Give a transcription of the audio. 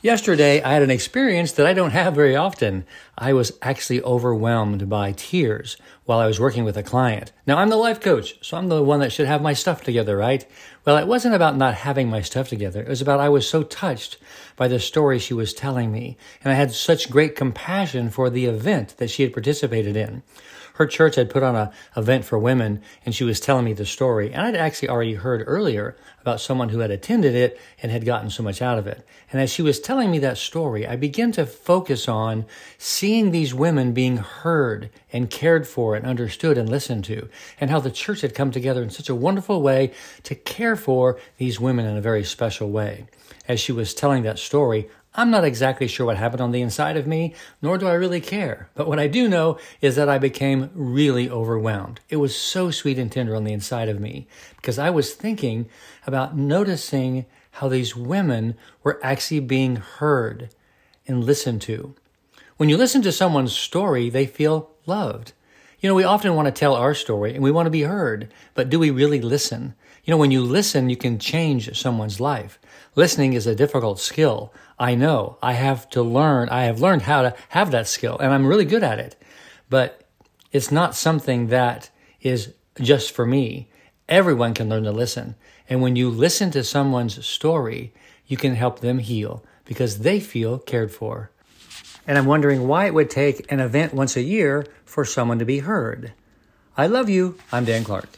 Yesterday, I had an experience that I don't have very often. I was actually overwhelmed by tears while I was working with a client. Now, I'm the life coach, so I'm the one that should have my stuff together, right? Well, it wasn't about not having my stuff together. It was about I was so touched by the story she was telling me, and I had such great compassion for the event that she had participated in her church had put on a event for women and she was telling me the story. And I'd actually already heard earlier about someone who had attended it and had gotten so much out of it. And as she was telling me that story, I began to focus on seeing these women being heard and cared for and understood and listened to, and how the church had come together in such a wonderful way to care for these women in a very special way. As she was telling that story, I'm not exactly sure what happened on the inside of me, nor do I really care. But what I do know is that I became really overwhelmed. It was so sweet and tender on the inside of me because I was thinking about noticing how these women were actually being heard and listened to. When you listen to someone's story, they feel loved. You know, we often want to tell our story and we want to be heard, but do we really listen? You know, when you listen, you can change someone's life. Listening is a difficult skill. I know. I have to learn. I have learned how to have that skill and I'm really good at it. But it's not something that is just for me. Everyone can learn to listen. And when you listen to someone's story, you can help them heal because they feel cared for and I'm wondering why it would take an event once a year for someone to be heard. I love you. I'm Dan Clark.